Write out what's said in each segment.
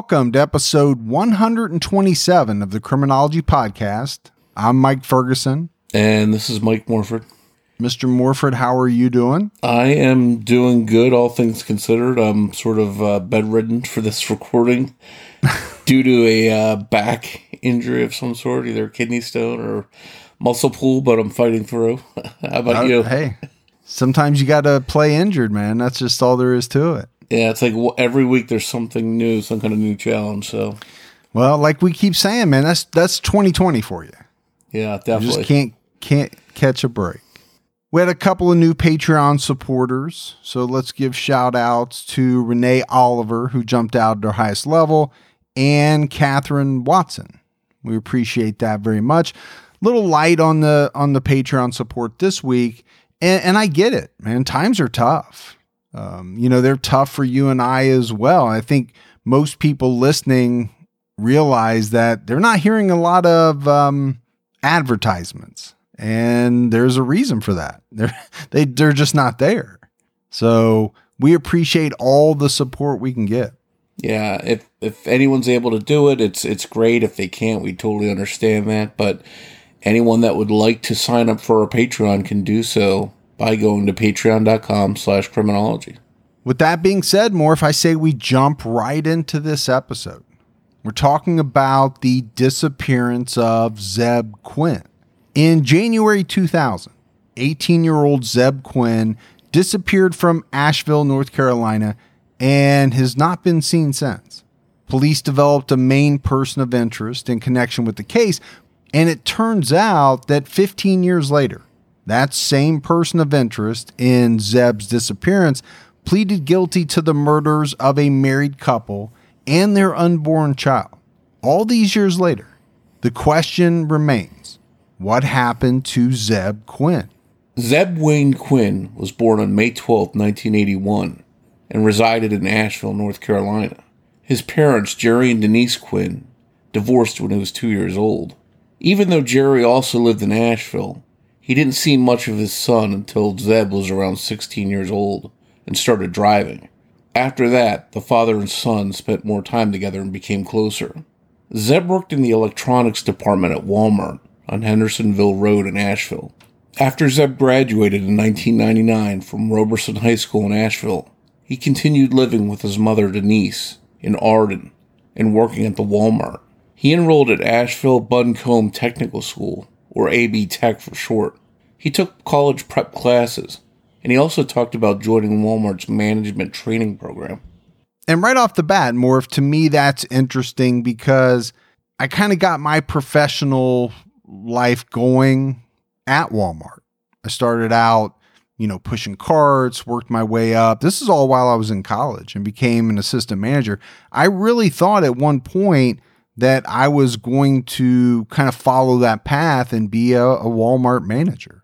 Welcome to episode 127 of the Criminology Podcast. I'm Mike Ferguson. And this is Mike Morford. Mr. Morford, how are you doing? I am doing good, all things considered. I'm sort of uh, bedridden for this recording due to a uh, back injury of some sort, either kidney stone or muscle pull, but I'm fighting through. how about Uh, you? Hey, sometimes you got to play injured, man. That's just all there is to it. Yeah, it's like every week there's something new, some kind of new challenge. So, Well, like we keep saying, man, that's that's 2020 for you. yeah, You just can't can't catch a break. We had a couple of new Patreon supporters, so let's give shout outs to Renee Oliver, who jumped out at her highest level, and Catherine Watson. We appreciate that very much. Little light on the on the Patreon support this week, and, and I get it, man. Times are tough. Um, you know, they're tough for you and I as well. I think most people listening realize that they're not hearing a lot of um, advertisements, and there's a reason for that. They're they they're just not there. So we appreciate all the support we can get. Yeah, if if anyone's able to do it, it's it's great. If they can't, we totally understand that. But anyone that would like to sign up for our Patreon can do so by going to patreon.com slash criminology. With that being said, more if I say we jump right into this episode. We're talking about the disappearance of Zeb Quinn. In January 2000, 18 year old Zeb Quinn disappeared from Asheville, North Carolina, and has not been seen since. Police developed a main person of interest in connection with the case, and it turns out that 15 years later, that same person of interest in Zeb's disappearance pleaded guilty to the murders of a married couple and their unborn child. All these years later, the question remains what happened to Zeb Quinn? Zeb Wayne Quinn was born on May 12, 1981, and resided in Asheville, North Carolina. His parents, Jerry and Denise Quinn, divorced when he was two years old. Even though Jerry also lived in Asheville, he didn't see much of his son until Zeb was around 16 years old and started driving. After that, the father and son spent more time together and became closer. Zeb worked in the electronics department at Walmart on Hendersonville Road in Asheville. After Zeb graduated in 1999 from Roberson High School in Asheville, he continued living with his mother Denise in Arden and working at the Walmart. He enrolled at Asheville Buncombe Technical School, or AB Tech for short. He took college prep classes, and he also talked about joining Walmart's management training program. And right off the bat, Morph, to me, that's interesting because I kind of got my professional life going at Walmart. I started out, you know, pushing carts, worked my way up. This is all while I was in college and became an assistant manager. I really thought at one point that I was going to kind of follow that path and be a, a Walmart manager.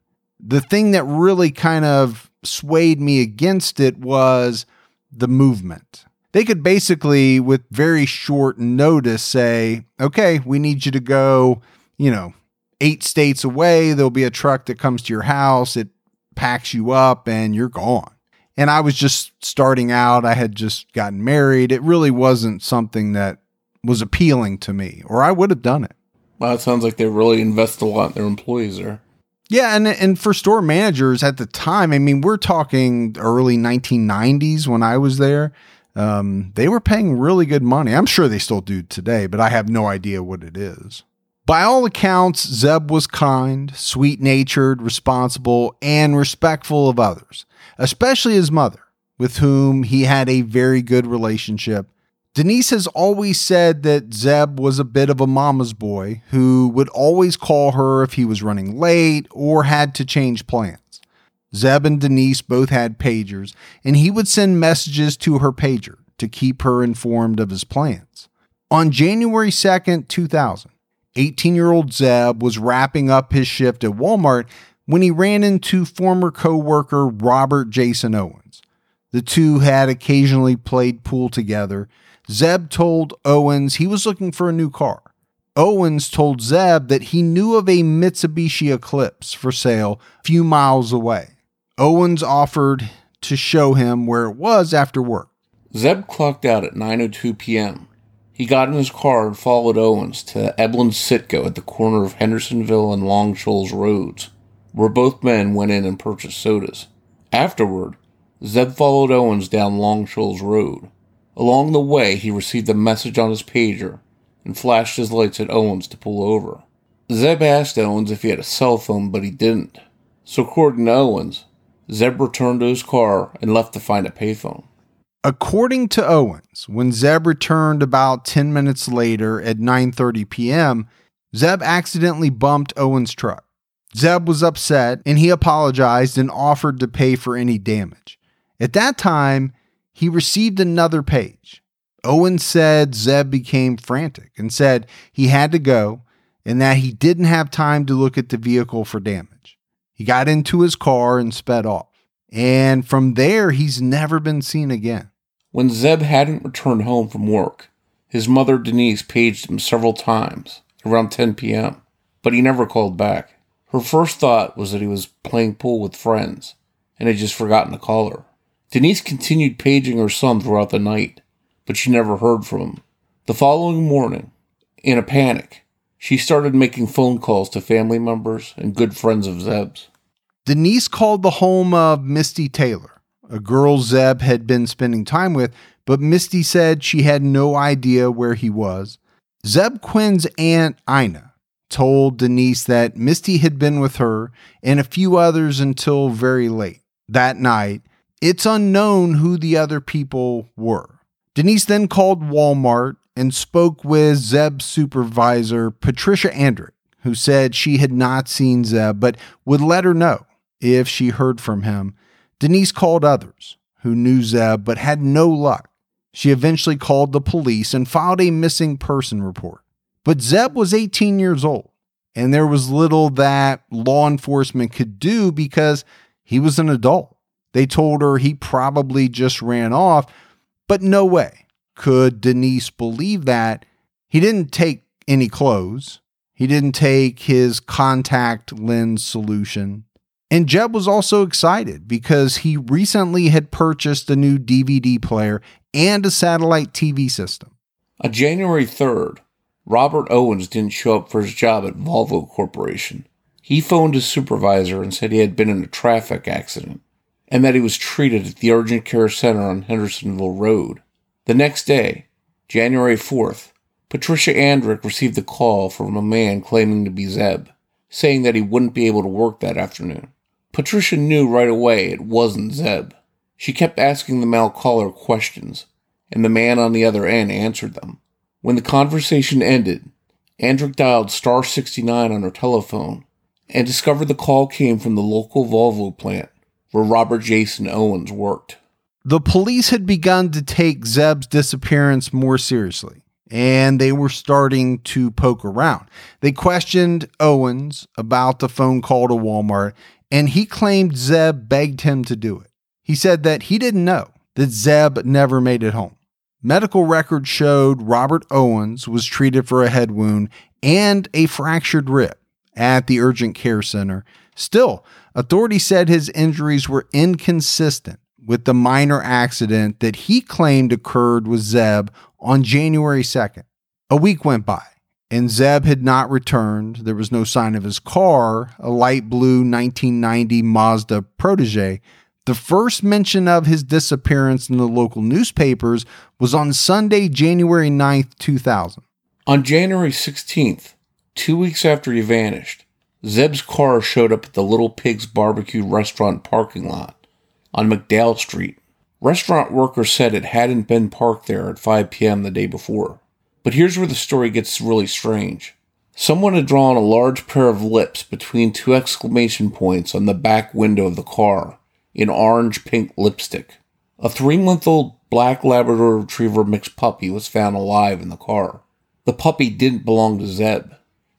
The thing that really kind of swayed me against it was the movement they could basically, with very short notice, say, okay, we need you to go, you know, eight states away. There'll be a truck that comes to your house, it packs you up, and you're gone. And I was just starting out. I had just gotten married. It really wasn't something that was appealing to me, or I would have done it. Well, it sounds like they really invest a lot in their employees there. Yeah, and and for store managers at the time, I mean, we're talking early 1990s when I was there. Um, they were paying really good money. I'm sure they still do today, but I have no idea what it is. By all accounts, Zeb was kind, sweet natured, responsible, and respectful of others, especially his mother, with whom he had a very good relationship Denise has always said that Zeb was a bit of a mama's boy who would always call her if he was running late or had to change plans. Zeb and Denise both had pagers, and he would send messages to her pager to keep her informed of his plans. On January 2nd, 2000, 18 year old Zeb was wrapping up his shift at Walmart when he ran into former co worker Robert Jason Owens. The two had occasionally played pool together. Zeb told Owens he was looking for a new car. Owens told Zeb that he knew of a Mitsubishi Eclipse for sale a few miles away. Owens offered to show him where it was after work. Zeb clocked out at 9:02 p.m. He got in his car and followed Owens to Eblen Citgo at the corner of Hendersonville and Long Shoals Roads, where both men went in and purchased sodas. Afterward, Zeb followed Owens down Long Shoals Road. Along the way, he received a message on his pager and flashed his lights at Owens to pull over. Zeb asked Owens if he had a cell phone, but he didn't. So, according to Owens, Zeb returned to his car and left to find a payphone. According to Owens, when Zeb returned about 10 minutes later at 9:30 p.m., Zeb accidentally bumped Owens' truck. Zeb was upset and he apologized and offered to pay for any damage. At that time, he received another page. Owen said Zeb became frantic and said he had to go and that he didn't have time to look at the vehicle for damage. He got into his car and sped off. And from there, he's never been seen again. When Zeb hadn't returned home from work, his mother Denise paged him several times around 10 p.m., but he never called back. Her first thought was that he was playing pool with friends and had just forgotten to call her. Denise continued paging her son throughout the night, but she never heard from him. The following morning, in a panic, she started making phone calls to family members and good friends of Zeb's. Denise called the home of Misty Taylor a girl Zeb had been spending time with, but Misty said she had no idea where he was. Zeb Quinn's aunt, Ina, told Denise that Misty had been with her and a few others until very late. That night, it's unknown who the other people were. Denise then called Walmart and spoke with Zeb's supervisor, Patricia Andrick, who said she had not seen Zeb but would let her know if she heard from him Denise called others who knew Zeb but had no luck. She eventually called the police and filed a missing person report. But Zeb was 18 years old, and there was little that law enforcement could do because he was an adult. They told her he probably just ran off, but no way could Denise believe that. He didn't take any clothes, he didn't take his contact lens solution. And Zeb was also excited because he recently had purchased a new DVD player and a satellite TV system. On January 3rd, Robert Owens didn't show up for his job at Volvo Corporation. He phoned his supervisor and said he had been in a traffic accident and that he was treated at the urgent care center on Hendersonville Road. The next day, January 4th, Patricia Andrick received a call from a man claiming to be Zeb, saying that he wouldn't be able to work that afternoon. Patricia knew right away it wasn't Zeb. She kept asking the male caller questions, and the man on the other end answered them. When the conversation ended, Andrick dialed star 69 on her telephone and discovered the call came from the local Volvo plant where Robert Jason Owens worked. The police had begun to take Zeb's disappearance more seriously, and they were starting to poke around. They questioned Owens about the phone call to Walmart and he claimed Zeb begged him to do it. He said that he didn't know that Zeb never made it home. Medical records showed Robert Owens was treated for a head wound and a fractured rib at the urgent care center. Still, authorities said his injuries were inconsistent with the minor accident that he claimed occurred with Zeb on January 2nd. A week went by and Zeb had not returned. There was no sign of his car, a light blue 1990 Mazda Protege. The first mention of his disappearance in the local newspapers was on Sunday, January 9th, 2000. On January 16th, two weeks after he vanished, Zeb's car showed up at the Little Pigs Barbecue restaurant parking lot on McDowell Street. Restaurant workers said it hadn't been parked there at 5 p.m. the day before. But here's where the story gets really strange. Someone had drawn a large pair of lips between two exclamation points on the back window of the car in orange pink lipstick. A three month old black Labrador Retriever mixed puppy was found alive in the car. The puppy didn't belong to Zeb.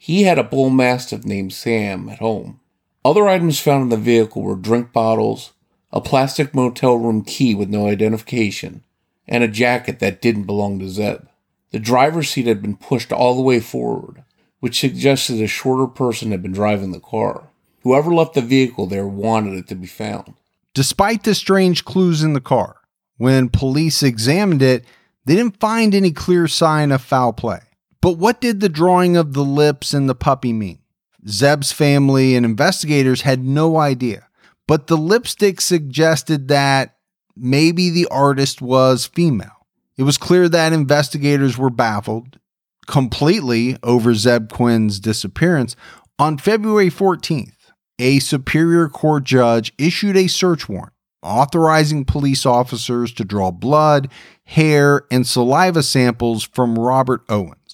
He had a bull mastiff named Sam at home. Other items found in the vehicle were drink bottles, a plastic motel room key with no identification, and a jacket that didn't belong to Zeb. The driver's seat had been pushed all the way forward, which suggested a shorter person had been driving the car. Whoever left the vehicle there wanted it to be found. Despite the strange clues in the car, when police examined it, they didn't find any clear sign of foul play. But what did the drawing of the lips and the puppy mean? Zeb's family and investigators had no idea. But the lipstick suggested that maybe the artist was female. It was clear that investigators were baffled completely over Zeb Quinn's disappearance. On February 14th, a Superior Court judge issued a search warrant authorizing police officers to draw blood, hair, and saliva samples from Robert Owens.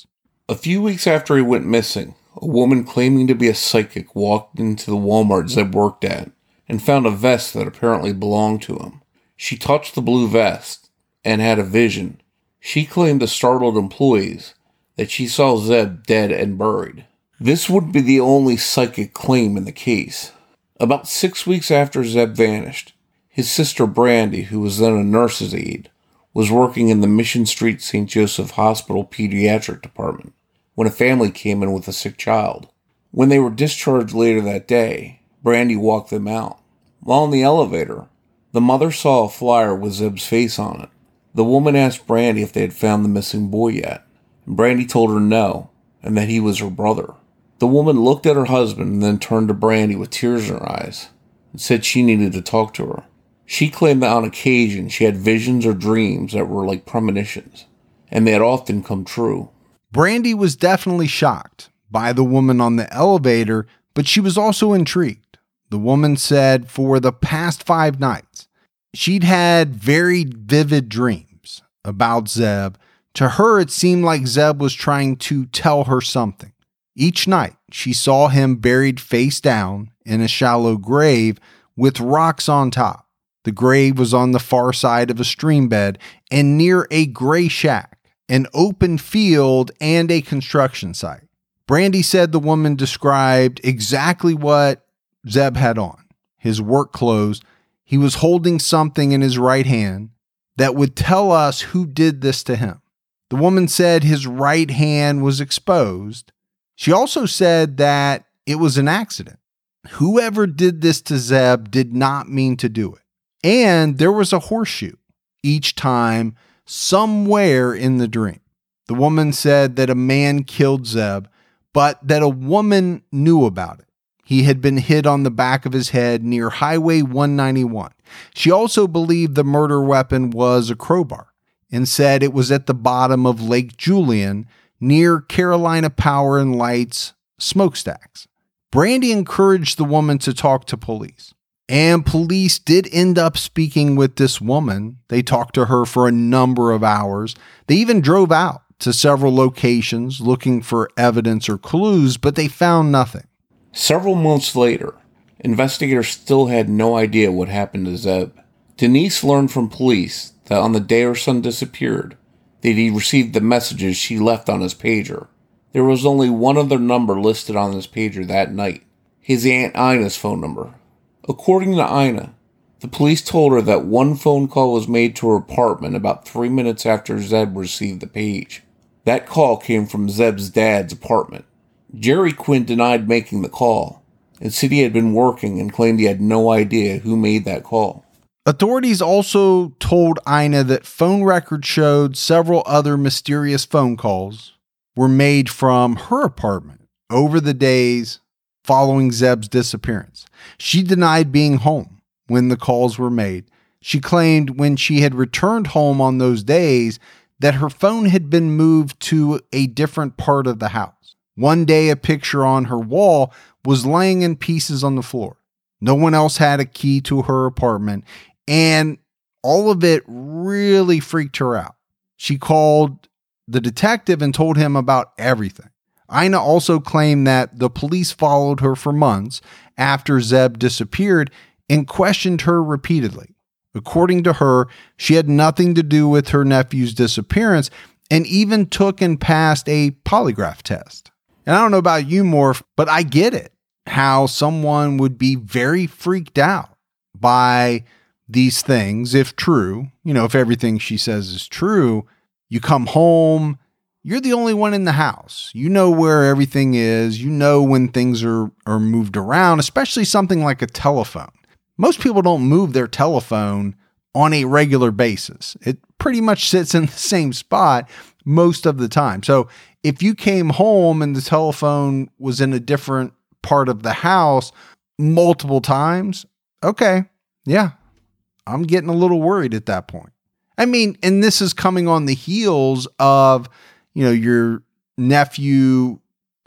A few weeks after he went missing, a woman claiming to be a psychic walked into the Walmart Zeb worked at and found a vest that apparently belonged to him. She touched the blue vest and had a vision. She claimed to startled employees that she saw Zeb dead and buried. This would be the only psychic claim in the case. About six weeks after Zeb vanished, his sister Brandy, who was then a nurse's aide, was working in the Mission Street St. Joseph Hospital pediatric department when a family came in with a sick child. When they were discharged later that day, Brandy walked them out. While in the elevator, the mother saw a flyer with Zeb's face on it. The woman asked Brandy if they had found the missing boy yet. And Brandy told her no, and that he was her brother. The woman looked at her husband and then turned to Brandy with tears in her eyes and said she needed to talk to her. She claimed that on occasion she had visions or dreams that were like premonitions, and they had often come true. Brandy was definitely shocked by the woman on the elevator, but she was also intrigued. The woman said for the past five nights, she'd had very vivid dreams about Zeb. To her, it seemed like Zeb was trying to tell her something. Each night, she saw him buried face down in a shallow grave with rocks on top. The grave was on the far side of a stream bed and near a gray shack, an open field, and a construction site. Brandy said the woman described exactly what Zeb had on his work clothes. He was holding something in his right hand that would tell us who did this to him. The woman said his right hand was exposed. She also said that it was an accident. Whoever did this to Zeb did not mean to do it. And there was a horseshoe each time somewhere in the dream. The woman said that a man killed Zeb, but that a woman knew about it. He had been hit on the back of his head near Highway 191. She also believed the murder weapon was a crowbar and said it was at the bottom of Lake Julian near Carolina Power and Light's smokestacks. Brandy encouraged the woman to talk to police. And police did end up speaking with this woman. They talked to her for a number of hours. They even drove out to several locations looking for evidence or clues, but they found nothing. Several months later, investigators still had no idea what happened to Zeb. Denise learned from police that on the day her son disappeared, that he received the messages she left on his pager. There was only one other number listed on his pager that night his Aunt Ina's phone number. According to Ina, the police told her that one phone call was made to her apartment about three minutes after Zeb received the page. That call came from Zeb's dad's apartment. Jerry Quinn denied making the call and said he had been working and claimed he had no idea who made that call. Authorities also told Ina that phone records showed several other mysterious phone calls were made from her apartment over the days following Zeb's disappearance. She denied being home when the calls were made. She claimed when she had returned home on those days that her phone had been moved to a different part of the house. One day, a picture on her wall was laying in pieces on the floor. No one else had a key to her apartment. And all of it really freaked her out. She called the detective and told him about everything. Ina also claimed that the police followed her for months after Zeb disappeared and questioned her repeatedly. According to her, she had nothing to do with her nephew's disappearance and even took and passed a polygraph test. And I don't know about you, Morph, but I get it how someone would be very freaked out by these things if true. You know, if everything she says is true, you come home, you're the only one in the house. You know where everything is, you know when things are, are moved around, especially something like a telephone. Most people don't move their telephone on a regular basis. It pretty much sits in the same spot most of the time. So if you came home and the telephone was in a different part of the house multiple times, okay, yeah, I'm getting a little worried at that point. I mean, and this is coming on the heels of, you know, your nephew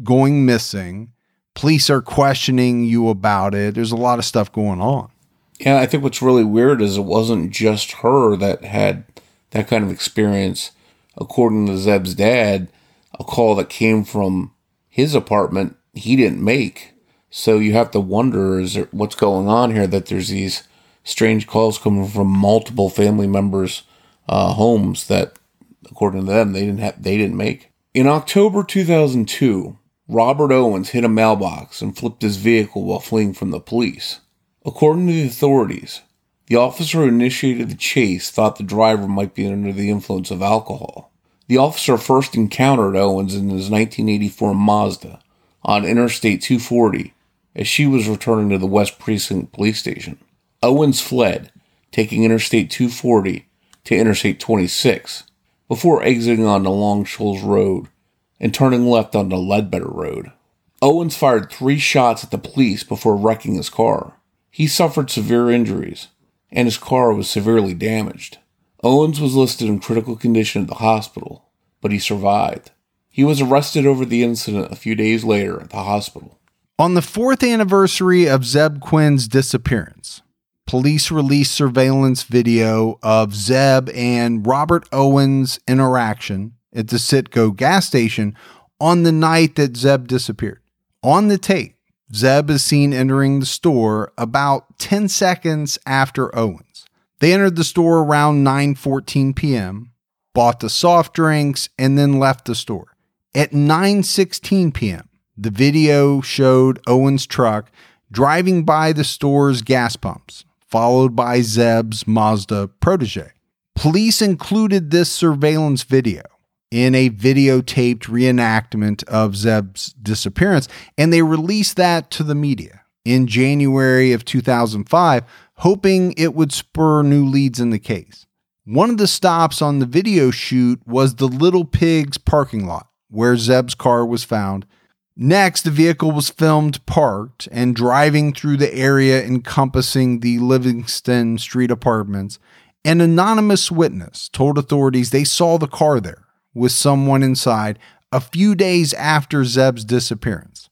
going missing. Police are questioning you about it. There's a lot of stuff going on. Yeah, I think what's really weird is it wasn't just her that had that kind of experience. According to Zeb's dad, a call that came from his apartment he didn't make. So you have to wonder is there, what's going on here that there's these strange calls coming from multiple family members' uh, homes that, according to them, they didn't have they didn't make. In October 2002, Robert Owens hit a mailbox and flipped his vehicle while fleeing from the police. According to the authorities, the officer who initiated the chase thought the driver might be under the influence of alcohol. The officer first encountered Owens in his 1984 Mazda on Interstate 240 as she was returning to the West Precinct Police Station. Owens fled, taking Interstate 240 to Interstate 26 before exiting onto Long Shoals Road and turning left onto Ledbetter Road. Owens fired three shots at the police before wrecking his car. He suffered severe injuries, and his car was severely damaged. Owens was listed in critical condition at the hospital, but he survived. He was arrested over the incident a few days later at the hospital. On the fourth anniversary of Zeb Quinn's disappearance, police released surveillance video of Zeb and Robert Owens' interaction at the Citgo gas station on the night that Zeb disappeared. On the tape, Zeb is seen entering the store about 10 seconds after Owens. They entered the store around 9:14 p.m., bought the soft drinks and then left the store. At 9:16 p.m., the video showed Owens' truck driving by the store's gas pumps, followed by Zeb's Mazda protege. Police included this surveillance video in a videotaped reenactment of Zeb's disappearance, and they released that to the media in January of 2005, hoping it would spur new leads in the case. One of the stops on the video shoot was the Little Pigs parking lot, where Zeb's car was found. Next, the vehicle was filmed parked and driving through the area encompassing the Livingston Street apartments. An anonymous witness told authorities they saw the car there with someone inside a few days after Zeb's disappearance.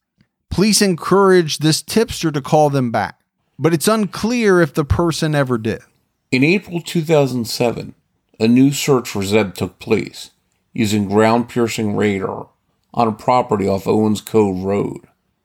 Police encouraged this tipster to call them back, but it's unclear if the person ever did. In April 2007, a new search for Zeb took place using ground piercing radar on a property off Owens Cove Road.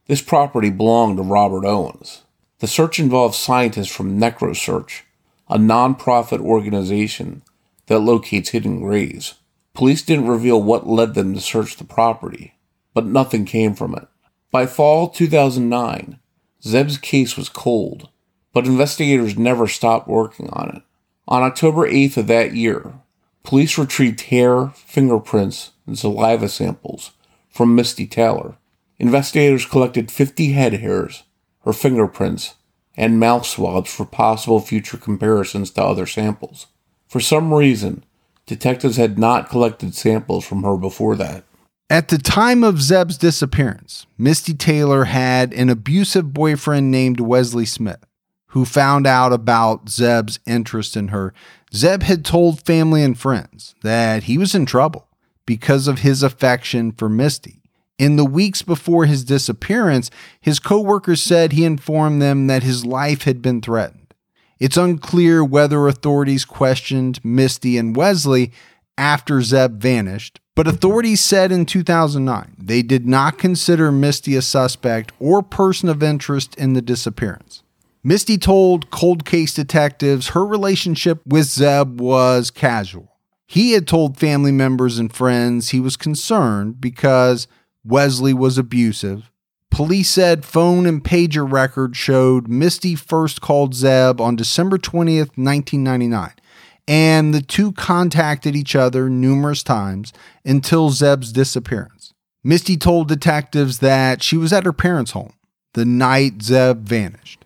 This property belonged to Robert Owens. The search involved scientists from NecroSearch, a nonprofit organization that locates hidden graves. Police didn't reveal what led them to search the property, but nothing came from it. By fall 2009, Zeb's case was cold, but investigators never stopped working on it. On October 8th of that year, police retrieved hair, fingerprints, and saliva samples from Misty Taylor. Investigators collected 50 head hairs, her fingerprints, and mouth swabs for possible future comparisons to other samples. For some reason, detectives had not collected samples from her before that. At the time of Zeb's disappearance, Misty Taylor had an abusive boyfriend named Wesley Smith, who found out about Zeb's interest in her. Zeb had told family and friends that he was in trouble because of his affection for Misty. In the weeks before his disappearance, his coworkers said he informed them that his life had been threatened. It's unclear whether authorities questioned Misty and Wesley after Zeb vanished, but authorities said in 2009 they did not consider Misty a suspect or person of interest in the disappearance. Misty told cold case detectives her relationship with Zeb was casual. He had told family members and friends he was concerned because Wesley was abusive. Police said phone and pager records showed Misty first called Zeb on December 20th, 1999, and the two contacted each other numerous times until Zeb's disappearance. Misty told detectives that she was at her parents' home the night Zeb vanished.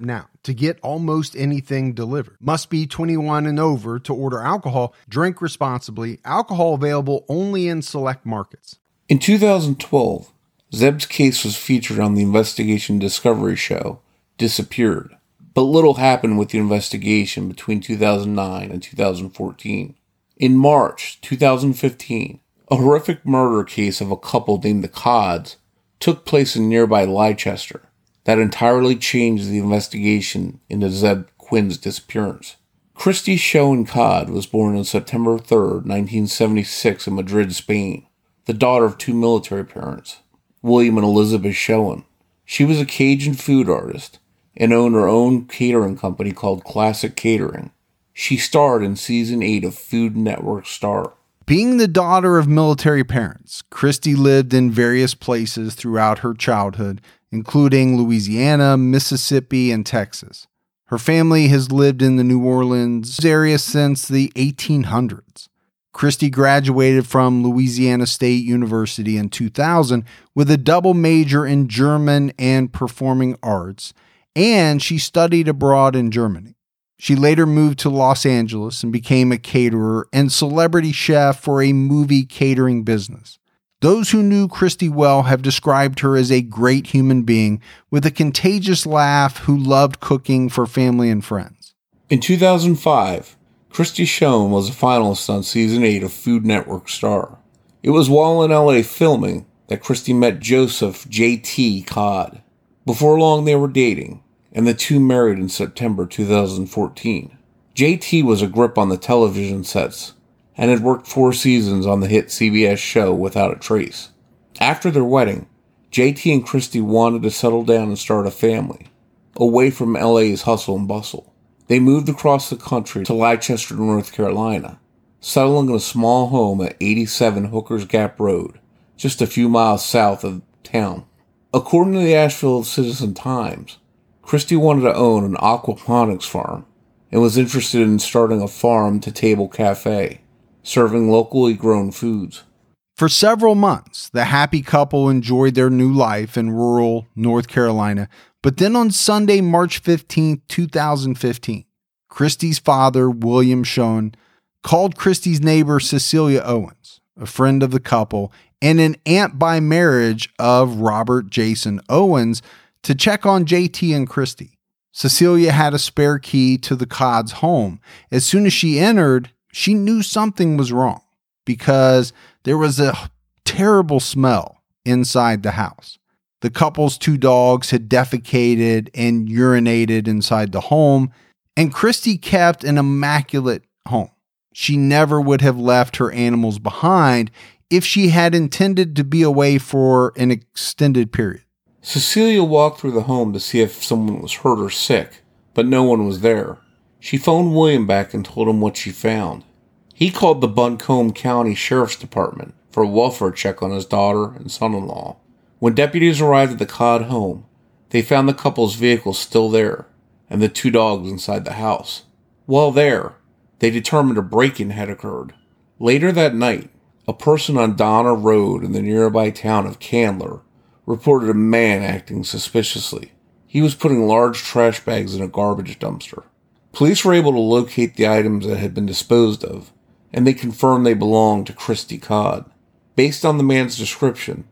now to get almost anything delivered. Must be 21 and over to order alcohol. Drink responsibly. Alcohol available only in select markets. In 2012, Zeb's case was featured on the Investigation Discovery show, Disappeared. But little happened with the investigation between 2009 and 2014. In March 2015, a horrific murder case of a couple named the Codds took place in nearby Leicester that entirely changed the investigation into Zeb Quinn's disappearance. Christy Schoen was born on September 3, 1976, in Madrid, Spain, the daughter of two military parents, William and Elizabeth Schoen. She was a Cajun food artist and owned her own catering company called Classic Catering. She starred in season 8 of Food Network Star. Being the daughter of military parents, Christy lived in various places throughout her childhood including Louisiana, Mississippi, and Texas. Her family has lived in the New Orleans area since the 1800s. Christy graduated from Louisiana State University in 2000 with a double major in German and performing arts, and she studied abroad in Germany. She later moved to Los Angeles and became a caterer and celebrity chef for a movie catering business. Those who knew Christy well have described her as a great human being with a contagious laugh who loved cooking for family and friends. In 2005, Christy Schoen was a finalist on season 8 of Food Network Star. It was while in LA filming that Christy met Joseph J.T. Codd. Before long, they were dating, and the two married in September 2014. JT was a grip on the television sets and had worked four seasons on the hit CBS show Without a Trace. After their wedding, JT and Christy wanted to settle down and start a family, away from LA's hustle and bustle. They moved across the country to Leicester, North Carolina, settling in a small home at 87 Hooker's Gap Road, just a few miles south of town. According to the Asheville Citizen Times, Christy wanted to own an aquaponics farm and was interested in starting a farm to table cafe serving locally grown foods. For several months, the happy couple enjoyed their new life in rural North Carolina. But then on Sunday, March 15, 2015, Christy's father, William Schoen, called Christy's neighbor, Cecilia Owens, a friend of the couple and an aunt by marriage of Robert Jason Owens, to check on JT and Christy. Cecilia had a spare key to the Codd's home. As soon as she entered, she knew something was wrong because there was a terrible smell inside the house. The couple's two dogs had defecated and urinated inside the home, and Christy kept an immaculate home. She never would have left her animals behind if she had intended to be away for an extended period. Cecilia walked through the home to see if someone was hurt or sick, but no one was there. She phoned William back and told him what she found. He called the Buncombe County Sheriff's Department for a welfare check on his daughter and son in law. When deputies arrived at the Codd home, they found the couple's vehicle still there and the two dogs inside the house. While there, they determined a break in had occurred. Later that night, a person on Donna Road in the nearby town of Candler reported a man acting suspiciously. He was putting large trash bags in a garbage dumpster. Police were able to locate the items that had been disposed of, and they confirmed they belonged to Christy Codd. Based on the man's description,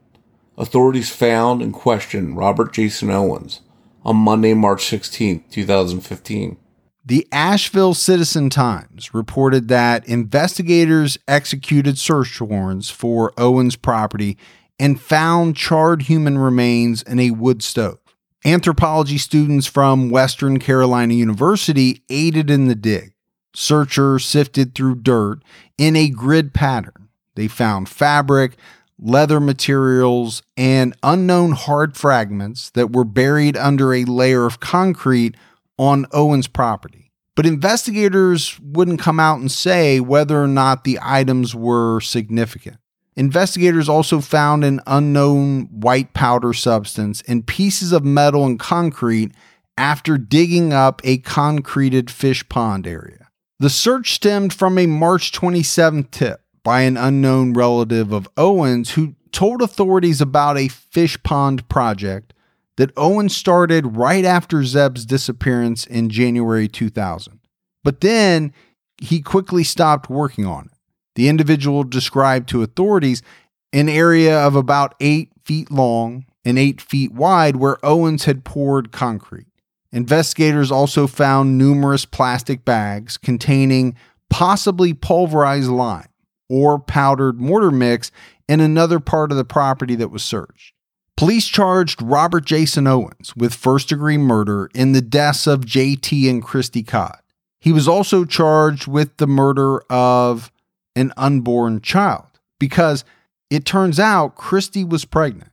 authorities found and questioned Robert Jason Owens on Monday, March 16, 2015. The Asheville Citizen Times reported that investigators executed search warrants for Owens' property and found charred human remains in a wood stove. Anthropology students from Western Carolina University aided in the dig. Searchers sifted through dirt in a grid pattern. They found fabric, leather materials, and unknown hard fragments that were buried under a layer of concrete on Owen's property. But investigators wouldn't come out and say whether or not the items were significant. Investigators also found an unknown white powder substance and pieces of metal and concrete after digging up a concreted fish pond area. The search stemmed from a March 27 tip by an unknown relative of Owens who told authorities about a fish pond project that Owens started right after Zeb's disappearance in January 2000. But then he quickly stopped working on it. The individual described to authorities an area of about eight feet long and eight feet wide where Owens had poured concrete. Investigators also found numerous plastic bags containing possibly pulverized lime or powdered mortar mix in another part of the property that was searched. Police charged Robert Jason Owens with first degree murder in the deaths of JT and Christy Codd. He was also charged with the murder of an unborn child because it turns out Christy was pregnant.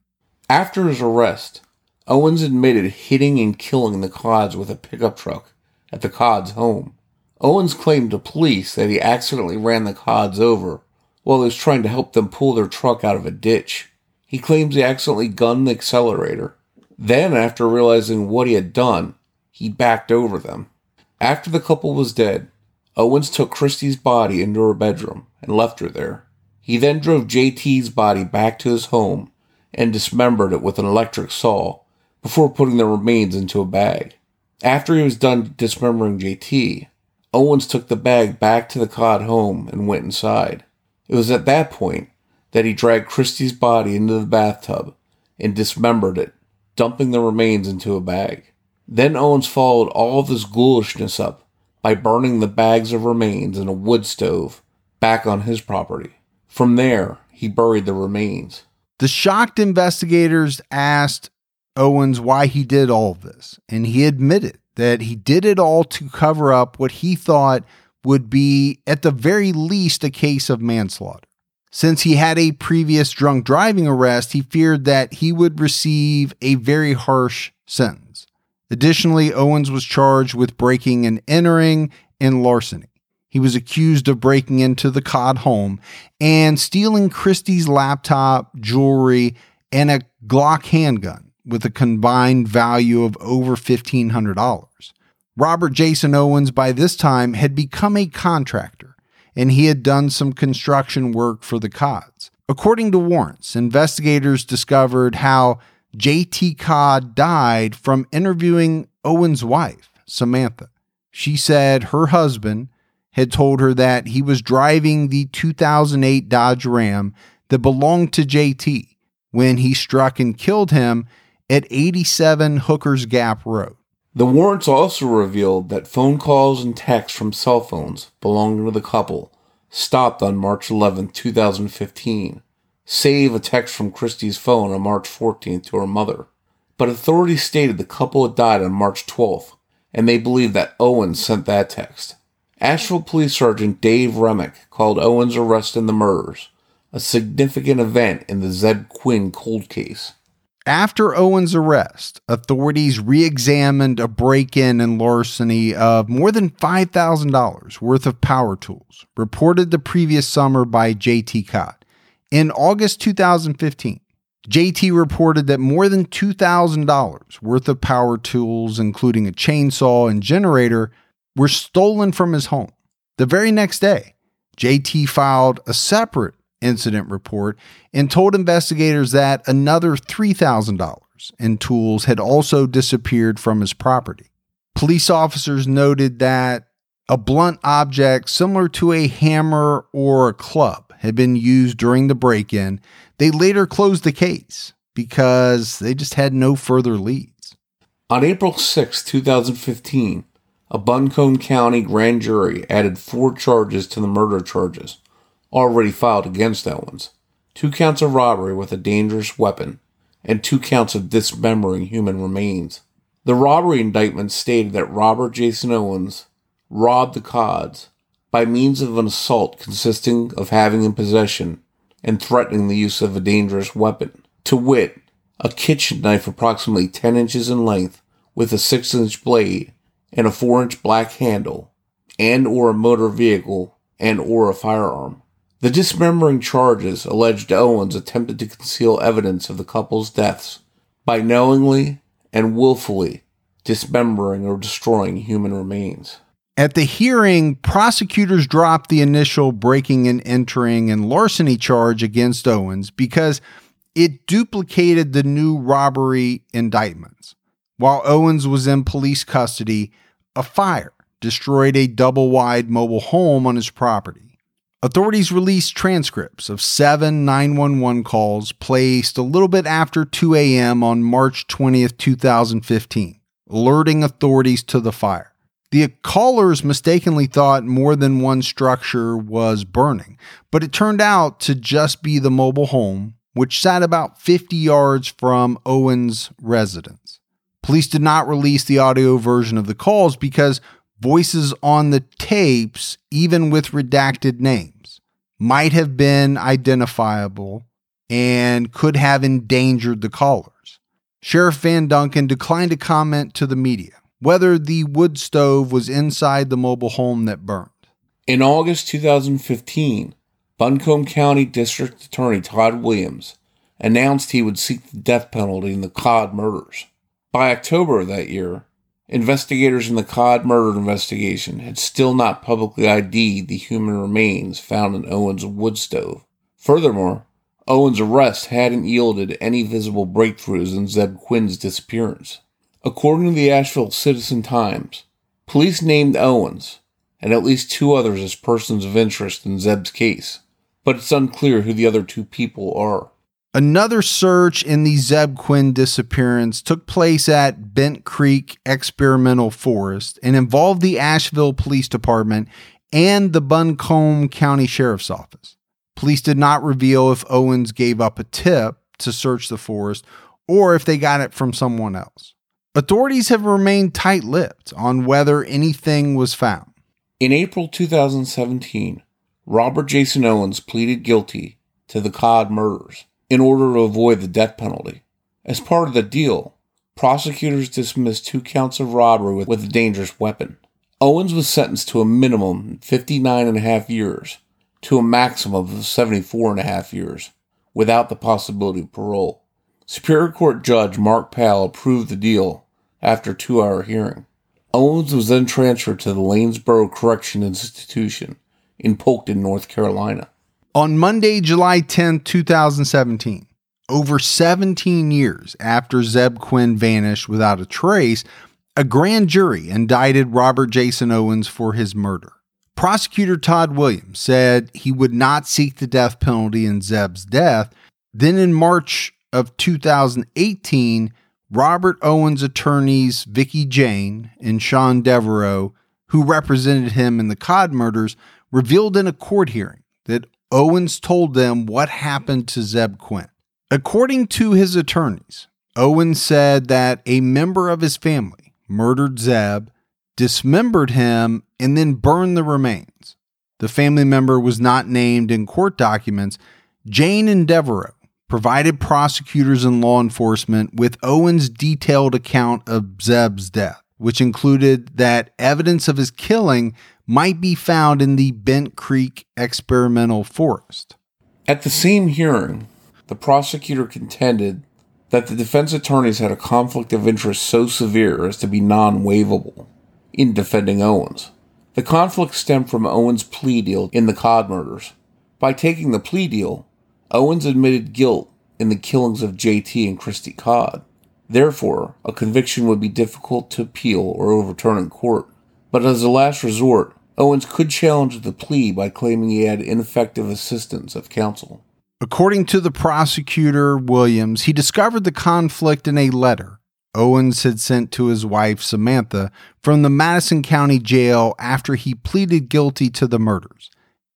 After his arrest, Owens admitted hitting and killing the Codds with a pickup truck at the Codds' home. Owens claimed to police that he accidentally ran the Codds over while he was trying to help them pull their truck out of a ditch. He claims he accidentally gunned the accelerator. Then, after realizing what he had done, he backed over them. After the couple was dead, Owens took Christie's body into her bedroom and left her there. He then drove JT's body back to his home and dismembered it with an electric saw before putting the remains into a bag. After he was done dismembering JT, Owens took the bag back to the Codd home and went inside. It was at that point that he dragged Christie's body into the bathtub and dismembered it, dumping the remains into a bag. Then Owens followed all this ghoulishness up by burning the bags of remains in a wood stove back on his property. From there, he buried the remains. The shocked investigators asked Owens why he did all of this, and he admitted that he did it all to cover up what he thought would be, at the very least, a case of manslaughter. Since he had a previous drunk driving arrest, he feared that he would receive a very harsh sentence. Additionally, Owens was charged with breaking and entering and larceny. He was accused of breaking into the Codd home and stealing Christie's laptop, jewelry, and a Glock handgun with a combined value of over $1,500. Robert Jason Owens, by this time, had become a contractor and he had done some construction work for the Codds. According to warrants, investigators discovered how J.T. Codd died from interviewing Owen's wife, Samantha. She said her husband had told her that he was driving the 2008 Dodge Ram that belonged to JT when he struck and killed him at 87 Hooker's Gap Road. The warrants also revealed that phone calls and texts from cell phones belonging to the couple stopped on March 11, 2015 save a text from Christie's phone on March 14th to her mother. But authorities stated the couple had died on March 12th, and they believe that Owens sent that text. Asheville Police Sergeant Dave Remick called Owens' arrest in the murders a significant event in the Zeb Quinn cold case. After Owen's arrest, authorities re examined a break in and larceny of more than $5,000 worth of power tools, reported the previous summer by JT Codd. In August 2015, JT reported that more than $2,000 worth of power tools, including a chainsaw and generator, were stolen from his home. The very next day, JT filed a separate incident report and told investigators that another $3,000 in tools had also disappeared from his property. Police officers noted that a blunt object similar to a hammer or a club had been used during the break in. They later closed the case because they just had no further leads. On April 6, 2015, a Buncombe County grand jury added four charges to the murder charges already filed against Owens two counts of robbery with a dangerous weapon, and two counts of dismembering human remains. The robbery indictment stated that Robert Jason Owens robbed the Codds by means of an assault consisting of having in possession and threatening the use of a dangerous weapon, to wit, a kitchen knife approximately 10 inches in length with a 6 inch blade and a 4 inch black handle, and or a motor vehicle and or a firearm. The dismembering charges alleged Owens attempted to conceal evidence of the couple's deaths by knowingly and willfully dismembering or destroying human remains. At the hearing, prosecutors dropped the initial breaking and entering and larceny charge against Owens because it duplicated the new robbery indictments. While Owens was in police custody, a fire destroyed a double wide mobile home on his property. Authorities released transcripts of seven 911 calls placed a little bit after 2 a.m. on March 20th, 2015, alerting authorities to the fire. The callers mistakenly thought more than one structure was burning, but it turned out to just be the mobile home, which sat about 50 yards from Owen's residence. Police did not release the audio version of the calls because voices on the tapes, even with redacted names, might have been identifiable and could have endangered the callers. Sheriff Van Duncan declined to comment to the media whether the wood stove was inside the mobile home that burned. In August 2015, Buncombe County District Attorney Todd Williams announced he would seek the death penalty in the Codd murders. By October of that year, Investigators in the Codd murder investigation had still not publicly ID'd the human remains found in Owen's wood stove. Furthermore, Owen's arrest hadn't yielded any visible breakthroughs in Zeb Quinn's disappearance. According to the Asheville Citizen Times, police named Owens and at least two others as persons of interest in Zeb's case, but it's unclear who the other two people are. Another search in the Zeb Quinn disappearance took place at Bent Creek Experimental Forest and involved the Asheville Police Department and the Buncombe County Sheriff's Office. Police did not reveal if Owens gave up a tip to search the forest or if they got it from someone else. Authorities have remained tight lipped on whether anything was found. In April 2017, Robert Jason Owens pleaded guilty to the Codd murders in order to avoid the death penalty. As part of the deal, prosecutors dismissed two counts of robbery with, a dangerous weapon. Owens was sentenced to a minimum 59 and a half years to a maximum of 74 and a half years without the possibility of parole. Superior Court Judge Mark Powell approved the deal after two hour hearing. Owens was then transferred to the Lanesboro Correction Institution in Polkton, North Carolina. On Monday, July 10, 2017, over 17 years after Zeb Quinn vanished without a trace, a grand jury indicted Robert Jason Owens for his murder. Prosecutor Todd Williams said he would not seek the death penalty in Zeb's death. Then in March of 2018, Robert Owens' attorneys Vicky Jane and Sean Devereux, who represented him in the Codd murders, revealed in a court hearing that Owens told them what happened to Zeb Quinn. According to his attorneys, Owens said that a member of his family murdered Zeb, dismembered him, and then burned the remains. The family member was not named in court documents. Jane and Devereux provided prosecutors and law enforcement with Owen's detailed account of Zeb's death, which included that evidence of his killing might be found in the Bent Creek experimental forest. At the same hearing, the prosecutor contended that the defense attorneys had a conflict of interest so severe as to be non waivable in defending Owens. The conflict stemmed from Owens' plea deal in the Codd murders. By taking the plea deal, Owens admitted guilt in the killings of JT and Christy Codd. Therefore, a conviction would be difficult to appeal or overturn in court. But as a last resort, Owens could challenge the plea by claiming he had ineffective assistance of counsel. According to the prosecutor, Williams, he discovered the conflict in a letter Owens had sent to his wife, Samantha, from the Madison County Jail after he pleaded guilty to the murders.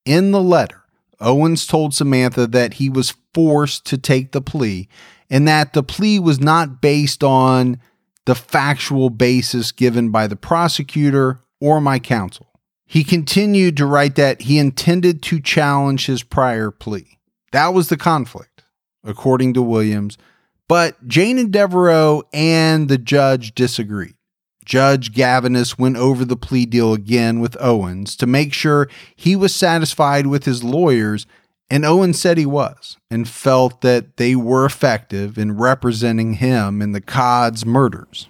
In the letter, Owens told Samantha that he was forced to take the plea and that the plea was not based on the factual basis given by the prosecutor or my counsel. He continued to write that he intended to challenge his prior plea. That was the conflict, according to Williams. But Jane and Devereux and the judge disagreed. Judge Gavenus went over the plea deal again with Owens to make sure he was satisfied with his lawyers, and Owens said he was and felt that they were effective in representing him in the Codd's murders.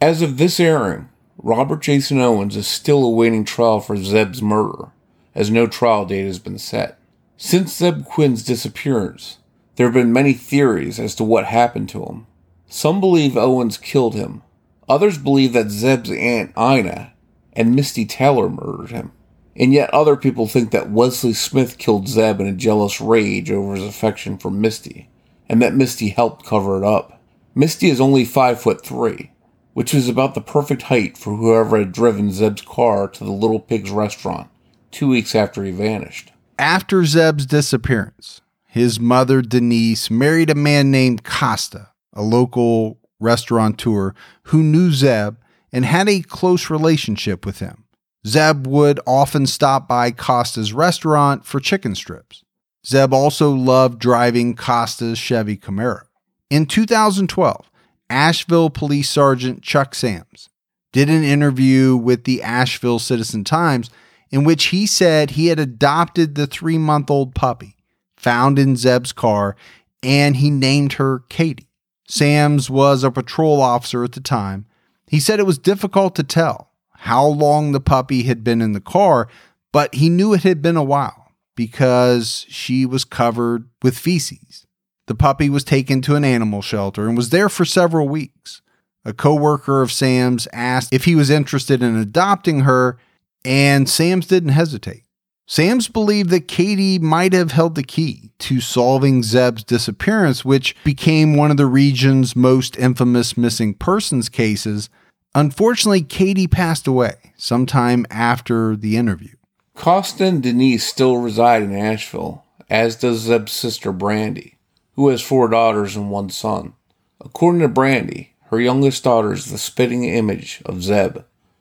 As of this airing, Robert Jason Owens is still awaiting trial for Zeb's murder, as no trial date has been set. Since Zeb Quinn's disappearance, there have been many theories as to what happened to him. Some believe Owens killed him. Others believe that Zeb's aunt Ina and Misty Taylor murdered him. And yet other people think that Wesley Smith killed Zeb in a jealous rage over his affection for Misty, and that Misty helped cover it up. Misty is only five foot three, which is about the perfect height for whoever had driven Zeb's car to the Little Pigs restaurant two weeks after he vanished. After Zeb's disappearance, his mother, Denise, married a man named Costa, a local restaurateur who knew Zeb and had a close relationship with him. Zeb would often stop by Costa's restaurant for chicken strips. Zeb also loved driving Costa's Chevy Camaro. In 2012, Asheville Police Sergeant Chuck Sams did an interview with the Asheville Citizen Times in which he said he had adopted the three month old puppy found in Zeb's car and he named her Katie. Sams was a patrol officer at the time. He said it was difficult to tell how long the puppy had been in the car, but he knew it had been a while because she was covered with feces. The puppy was taken to an animal shelter and was there for several weeks. A coworker of Sam's asked if he was interested in adopting her, and Sams didn't hesitate. Sams believed that Katie might have held the key to solving Zeb's disappearance, which became one of the region's most infamous missing persons cases. Unfortunately, Katie passed away sometime after the interview. Costa and Denise still reside in Asheville, as does Zeb's sister Brandy, who has four daughters and one son. According to Brandy, her youngest daughter is the spitting image of Zeb,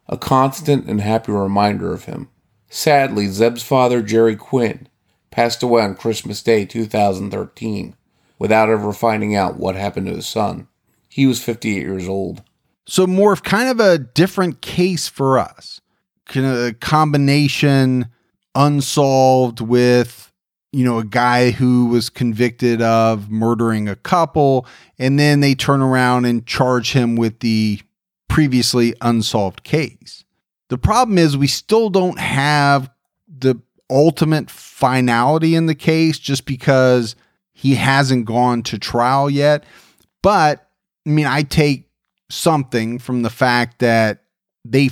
a constant and happy reminder of him. Sadly, Zeb's father, Jerry Quinn, passed away on Christmas Day 2013 without ever finding out what happened to his son. He was 58 years old. So, more of kind of a different case for us. Kind of a combination unsolved with, you know, a guy who was convicted of murdering a couple, and then they turn around and charge him with the previously unsolved case. The problem is we still don't have the ultimate finality in the case just because he hasn't gone to trial yet. But I mean, I take something from the fact that they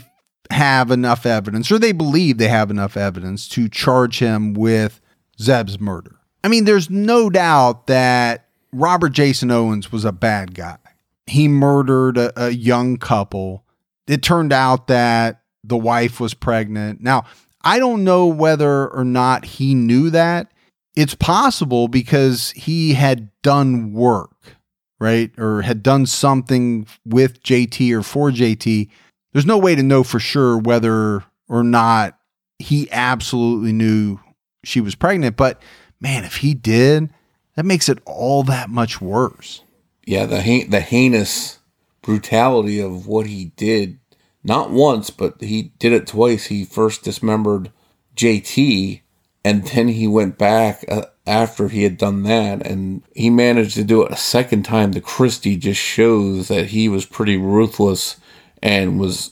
have enough evidence or they believe they have enough evidence to charge him with Zeb's murder. I mean, there's no doubt that Robert Jason Owens was a bad guy. He murdered a, a young couple. It turned out that the wife was pregnant. Now, I don't know whether or not he knew that. It's possible because he had done work, right? Or had done something with JT or for JT. There's no way to know for sure whether or not he absolutely knew she was pregnant. But man, if he did, that makes it all that much worse. Yeah, the ha- the heinous brutality of what he did, not once, but he did it twice. He first dismembered JT, and then he went back uh, after he had done that, and he managed to do it a second time to Christy. Just shows that he was pretty ruthless and was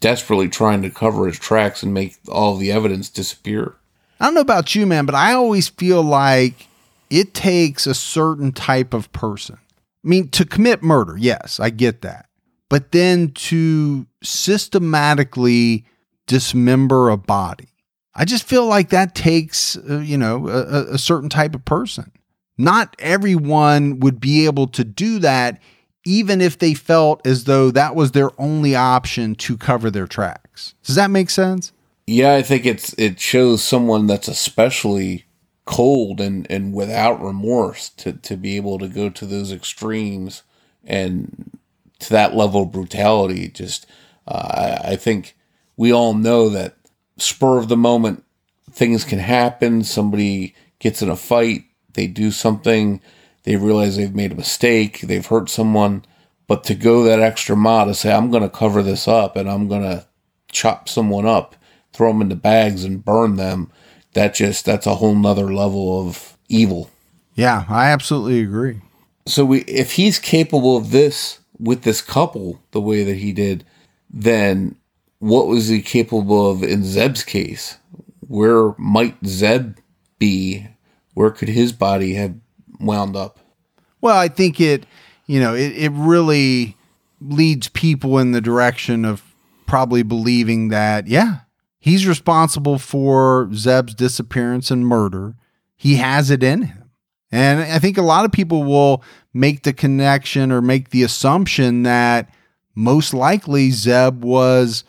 desperately trying to cover his tracks and make all the evidence disappear. I don't know about you, man, but I always feel like it takes a certain type of person. I mean, to commit murder, yes, I get that. But then to systematically dismember a body, I just feel like that takes, uh, you know, a, a certain type of person. Not everyone would be able to do that, even if they felt as though that was their only option to cover their tracks. Does that make sense? Yeah, I think it's it shows someone that's especially cold and, and without remorse to, to be able to go to those extremes and to that level of brutality. Just, uh, I, I think we all know that spur of the moment things can happen. Somebody gets in a fight, they do something, they realize they've made a mistake, they've hurt someone. But to go that extra mile to say, I'm going to cover this up and I'm going to chop someone up, throw them into bags and burn them that just that's a whole nother level of evil. Yeah, I absolutely agree. So we if he's capable of this with this couple the way that he did, then what was he capable of in Zeb's case? Where might Zeb be? Where could his body have wound up? Well, I think it, you know, it, it really leads people in the direction of probably believing that, yeah, He's responsible for Zeb's disappearance and murder. He has it in him. And I think a lot of people will make the connection or make the assumption that most likely Zeb was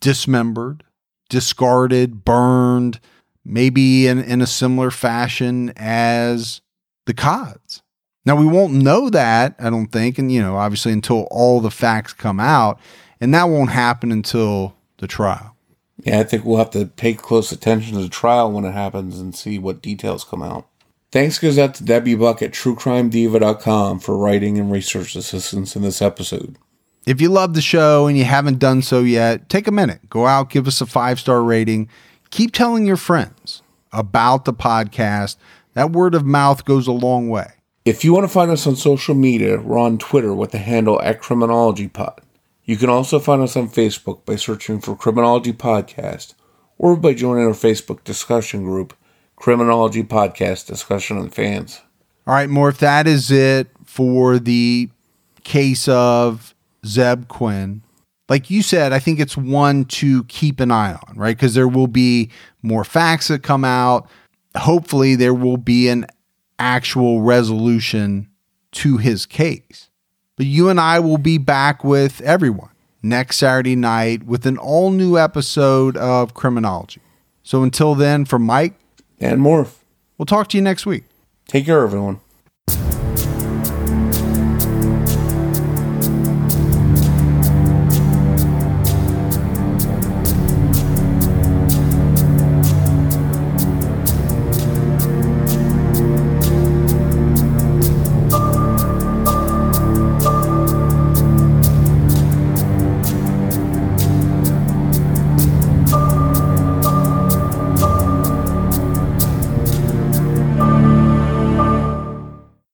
dismembered, discarded, burned, maybe in, in a similar fashion as the Codds. Now, we won't know that, I don't think, and, you know, obviously until all the facts come out, and that won't happen until the trial. Yeah, I think we'll have to pay close attention to the trial when it happens and see what details come out. Thanks goes out to Debbie Buck at TrueCrimeDiva.com for writing and research assistance in this episode. If you love the show and you haven't done so yet, take a minute. Go out, give us a five star rating. Keep telling your friends about the podcast. That word of mouth goes a long way. If you want to find us on social media, we're on Twitter with the handle at CriminologyPod. You can also find us on Facebook by searching for Criminology Podcast or by joining our Facebook discussion group, Criminology Podcast Discussion on Fans. All right, Morph, that is it for the case of Zeb Quinn. Like you said, I think it's one to keep an eye on, right? Because there will be more facts that come out. Hopefully, there will be an actual resolution to his case. But you and I will be back with everyone next Saturday night with an all new episode of Criminology. So until then, for Mike and Morph, we'll talk to you next week. Take care, everyone.